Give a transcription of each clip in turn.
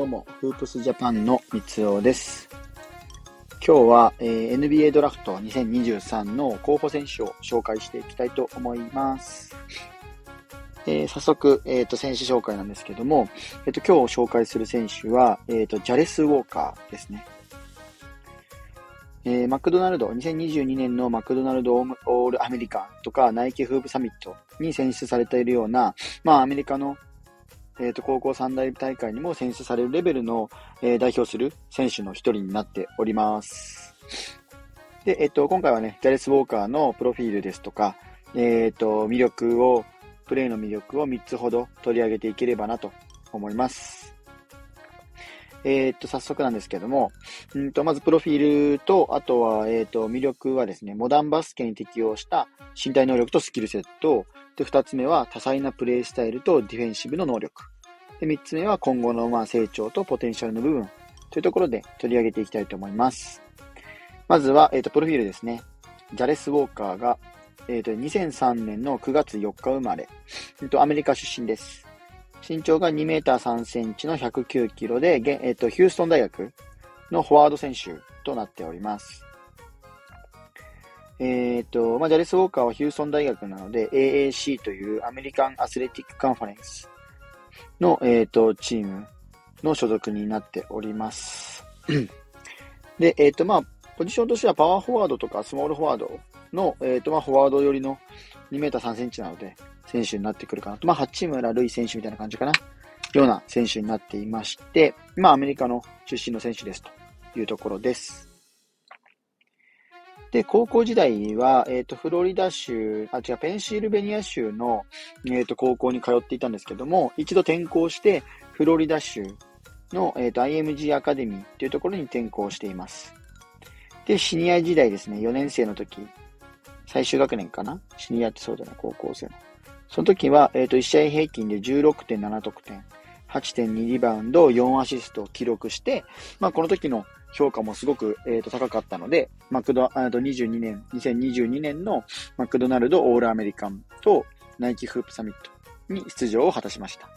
どうも、フープスジャパンの三尾です。今日は、えー、NBA ドラフト2023の候補選手を紹介していきたいと思います。えー、早速、えっ、ー、と、選手紹介なんですけども、えっ、と、今日紹介する選手は、えっ、と、ジャレス・ウォーカーですね。えー、マクドナルド、2022年のマクドナルドオールアメリカンとかナイキフープサミットに選出されているような、まあアメリカのえ、ー、と、高校三大大会にも選出されるレベルの、えー、代表する選手の一人になっております。で、えっ、ー、と、今回はね、ジャレス・ウォーカーのプロフィールですとか、えっ、と、魅力を、プレイの魅力を3つほど取り上げていければなと思います。えっ、と、早速なんですけども、んとまずプロフィールと、あとは、えっ、と、魅力はですね、モダンバスケに適応した身体能力とスキルセット、で、二つ目は多彩なプレイスタイルとディフェンシブの能力。で、三つ目は今後のまあ成長とポテンシャルの部分というところで取り上げていきたいと思います。まずは、えっ、ー、と、プロフィールですね。ジャレス・ウォーカーが、えっ、ー、と、2003年の9月4日生まれ、えっ、ー、と、アメリカ出身です。身長が2メーター3センチの109キロで、えっ、と、ヒューストン大学のフォワード選手となっております。えっ、ー、と、まあ、ジャレス・ウォーカーはヒューソン大学なので、AAC というアメリカン・アスレティック・カンファレンスの、えっ、ー、と、チームの所属になっております。で、えっ、ー、と、まあ、ポジションとしてはパワーフォワードとかスモールフォワードの、えっ、と、まあ、フォワード寄りの2メーター3センチなので、選手になってくるかなと。まあ、八村塁選手みたいな感じかな。ような選手になっていまして、まあ、アメリカの出身の選手ですというところです。で、高校時代は、えっ、ー、と、フロリダ州、あ、違う、ペンシルベニア州の、えっ、ー、と、高校に通っていたんですけども、一度転校して、フロリダ州の、えっ、ー、と、IMG アカデミーっていうところに転校しています。で、シニア時代ですね、4年生の時、最終学年かな？シニアってそうだな、高校生の。その時は、えっ、と、1試合平均で16.7得点、8.2リバウンド、4アシストを記録して、まあ、この時の評価もすごく、えー、と高かったので、マクド、あと22年、2022年のマクドナルドオールアメリカンとナイキフープサミットに出場を果たしました。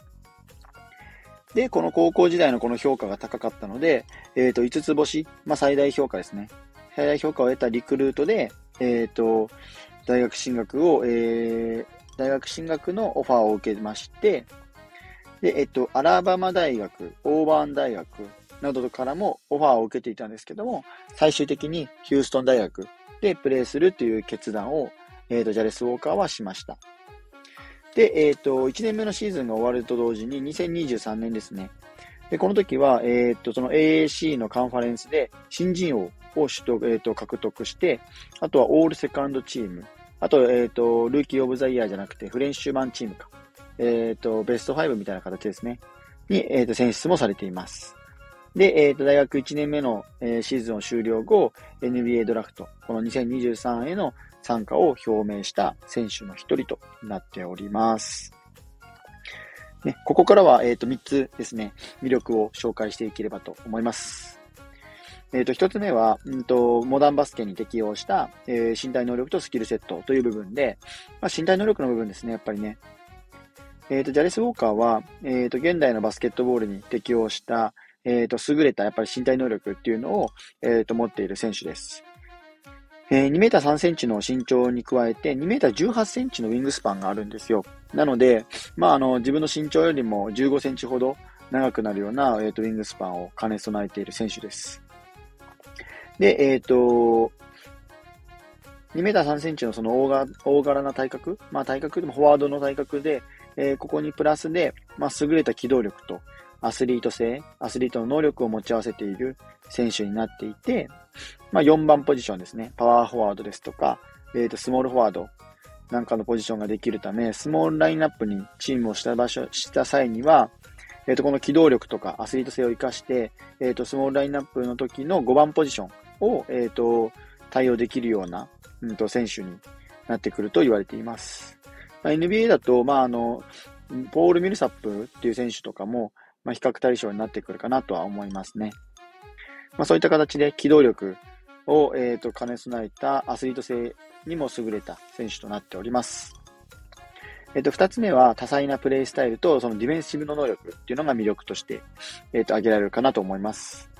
で、この高校時代のこの評価が高かったので、えっ、ー、と、5つ星、まあ、最大評価ですね。最大評価を得たリクルートで、えっ、ー、と、大学進学を、えー、大学進学のオファーを受けまして、で、えっと、アラバマ大学、オーバーン大学などからもオファーを受けていたんですけども、最終的にヒューストン大学でプレーするという決断を、えっと、ジャレス・ウォーカーはしました。で、えっと、1年目のシーズンが終わると同時に2023年ですね。で、この時は、えっと、その AAC のカンファレンスで新人王を取得、えっと、獲得して、あとはオールセカンドチーム、あと、えっと、ルーキーオブザイヤーじゃなくてフレンシュマンチームか。えっ、ー、と、ベスト5みたいな形ですね。に、えっ、と、選出もされています。で、えっ、と、大学1年目の、え、シーズンを終了後、NBA ドラフト、この2023への参加を表明した選手の一人となっております。ね、ここからは、えっ、と、3つですね、魅力を紹介していければと思います。えっ、と、1つ目は、うんと、モダンバスケに適応した、え身体能力とスキルセットという部分で、まあ、身体能力の部分ですね、やっぱりね、えっ、ー、と、ジャレス・ウォーカーは、えっ、と、現代のバスケットボールに適応した、えっ、と、優れたやっぱり身体能力っていうのを、えっ、と、持っている選手です。えー、2メーター3センチの身長に加えて、2メーター18センチのウィングスパンがあるんですよ。なので、まあ、あの、自分の身長よりも15センチほど長くなるような、えっ、と、ウィングスパンを兼ね備えている選手です。で、えっ、と、2メーター3センチのその大が大柄な体格、まあ体格でもフォワードの体格で、えー、ここにプラスで、まあ、優れた機動力とアスリート性、アスリートの能力を持ち合わせている選手になっていて、まあ、4番ポジションですね。パワーフォワードですとか、えー、とスモールフォワードなんかのポジションができるため、スモールラインナップにチームをした場所、した際には、えっ、ー、と、この機動力とかアスリート性を活かして、えっ、ー、と、スモールラインナップの時の5番ポジションを、えっ、ー、と、対応できるような、うんと、選手になってくると言われています。まあ、NBA だと、まあ、あの、ポール・ミルサップっていう選手とかも、まあ、比較対象になってくるかなとは思いますね。まあ、そういった形で機動力を、えーと、兼ね備えたアスリート性にも優れた選手となっております。えっ、と、二つ目は多彩なプレイスタイルと、そのディフェンシブの能力っていうのが魅力として、えっ、と、挙げられるかなと思います。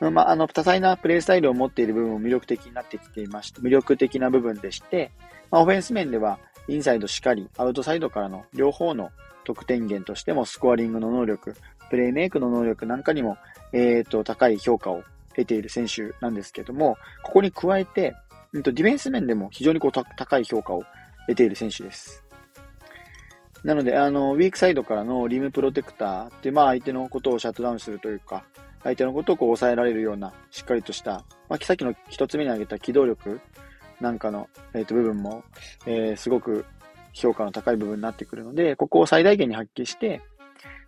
まあ、あの、多彩なプレイスタイルを持っている部分も魅力的になってきていまして、魅力的な部分でして、まあ、オフェンス面では、インサイドしかり、アウトサイドからの両方の得点源としても、スコアリングの能力、プレイメイクの能力なんかにも、えっ、ー、と、高い評価を得ている選手なんですけども、ここに加えて、ディフェンス面でも非常にこう高い評価を得ている選手です。なので、あの、ウィークサイドからのリムプロテクターって、まあ相手のことをシャットダウンするというか、相手のことをこう抑えられるような、しっかりとした、まあ、さっきの一つ目に挙げた機動力なんかの、えー、と部分も、えー、すごく評価の高い部分になってくるので、ここを最大限に発揮して、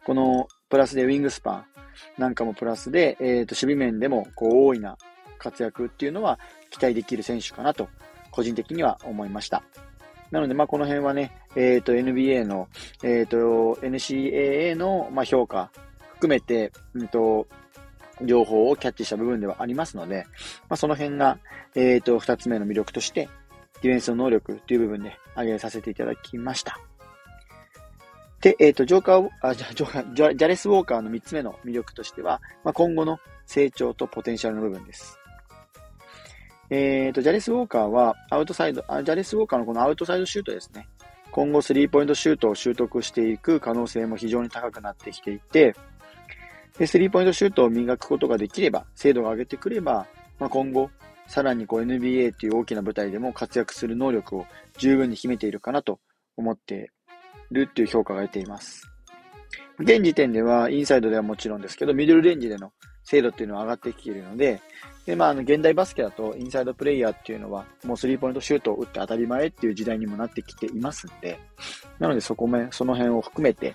このプラスでウィングスパンなんかもプラスで、えー、と守備面でもこう大いな活躍っていうのは期待できる選手かなと、個人的には思いました。なので、まあ、この辺はね、えっ、ー、と、NBA の、えっ、ー、と、NCAA の、まあ、評価含めて、うんと、情報をキャッチした部分ではありますので、まあ、その辺が、えっ、ー、と、二つ目の魅力として、ディフェンスの能力という部分で挙げさせていただきました。で、えっ、ー、と、ジョーカー、あ、ジョジャジャレス・ウォーカーの三つ目の魅力としては、まあ、今後の成長とポテンシャルの部分です。えっ、ー、と、ジャレス・ウォーカーは、アウトサイドあ、ジャレス・ウォーカーのこのアウトサイドシュートですね。今後スリーポイントシュートを習得していく可能性も非常に高くなってきていて、で、スリーポイントシュートを磨くことができれば、精度が上げてくれば、まあ、今後、さらにこう NBA という大きな舞台でも活躍する能力を十分に秘めているかなと思っているっていう評価が出ています。現時点では、インサイドではもちろんですけど、ミドルレンジでの精度っていうのは上がってきているので、で、まあ、あの、現代バスケだと、インサイドプレイヤーっていうのは、もうスリーポイントシュートを打って当たり前っていう時代にもなってきていますんで、なのでそこも、その辺を含めて、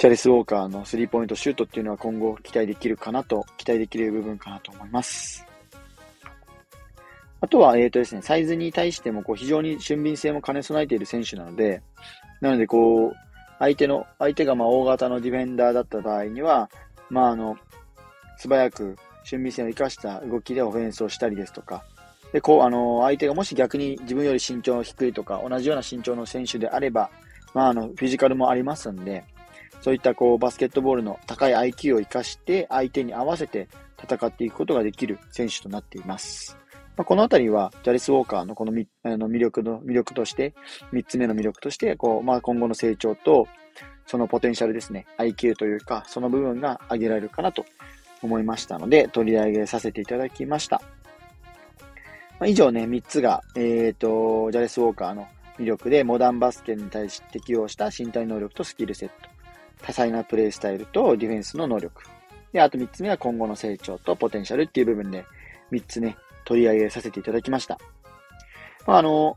チャレス・ウォーカーのスリーポイントシュートっていうのは今後期待できるかなと、期待できる部分かなと思います。あとは、えっ、ー、とですね、サイズに対してもこう非常に俊敏性も兼ね備えている選手なので、なのでこう、相手の、相手がまあ大型のディフェンダーだった場合には、まああの、素早く俊敏性を生かした動きでオフェンスをしたりですとか、で、こう、あの、相手がもし逆に自分より身長低いとか、同じような身長の選手であれば、まあ、あの、フィジカルもありますんで、そういったこうバスケットボールの高い IQ を活かして相手に合わせて戦っていくことができる選手となっています。まあ、このあたりは、ジャリス・ウォーカーのこのあの魅力の、魅力として、3つ目の魅力として、こう、まあ、今後の成長と、そのポテンシャルですね、IQ というか、その部分が挙げられるかなと思いましたので、取り上げさせていただきました。まあ、以上ね、3つが、えっ、ー、と、ジャレス・ウォーカーの魅力で、モダンバスケに対して適用した身体能力とスキルセット。多彩なプレイスタイルとディフェンスの能力。で、あと3つ目は今後の成長とポテンシャルっていう部分で、3つね、取り上げさせていただきました。まあ、あの、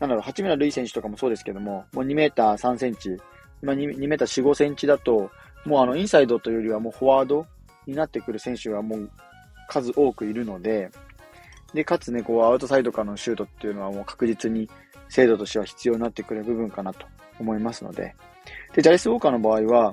なんだろう、八村塁選手とかもそうですけども、もう2メーター3センチ、今 2, 2メーター4、5センチだと、もうあの、インサイドというよりはもうフォワードになってくる選手がもう数多くいるので、で、かつね、こう、アウトサイドからのシュートっていうのはもう確実に精度としては必要になってくる部分かなと思いますので、で、ジャレス・ウォーカーの場合は、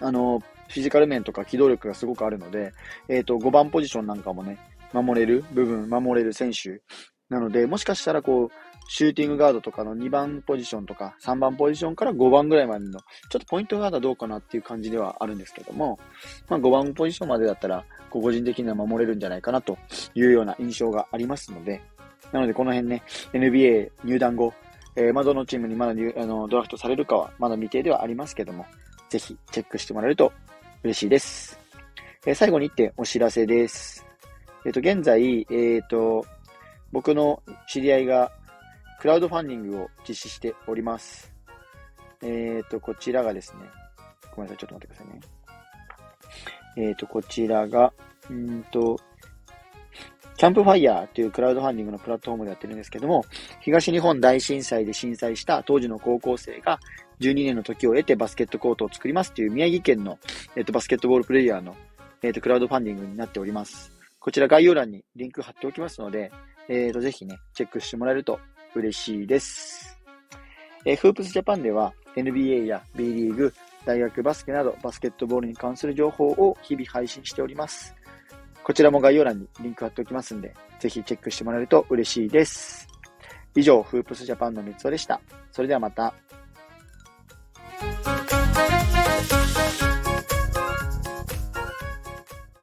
あの、フィジカル面とか機動力がすごくあるので、えっ、ー、と、5番ポジションなんかもね、守れる部分、守れる選手なので、もしかしたらこう、シューティングガードとかの2番ポジションとか3番ポジションから5番ぐらいまでの、ちょっとポイントガードはどうかなっていう感じではあるんですけども、まあ5番ポジションまでだったら、こう個人的には守れるんじゃないかなというような印象がありますので、なのでこの辺ね、NBA 入団後、えー、まあ、どのチームにまだあのドラフトされるかはまだ未定ではありますけども、ぜひチェックしてもらえると嬉しいです。えー、最後に1点お知らせです。えっ、ー、と、現在、えっ、と、僕の知り合いがクラウドファンディングを実施しております。えっ、と、こちらがですね、ごめんなさい、ちょっと待ってくださいね。えっ、と、こちらが、うんと、キャンプファイヤーというクラウドファンディングのプラットフォームでやってるんですけども、東日本大震災で震災した当時の高校生が12年の時を得てバスケットコートを作りますという宮城県の、えっと、バスケットボールプレイヤーの、えっと、クラウドファンディングになっております。こちら概要欄にリンク貼っておきますので、えっと、ぜひね、チェックしてもらえると嬉しいです。えー、フープスジャパンでは NBA や B リーグ、大学バスケなどバスケットボールに関する情報を日々配信しております。こちらも概要欄にリンク貼っておきますんで、ぜひチェックしてもらえると嬉しいです。以上、フープスジャパンの三つでした。それではまた。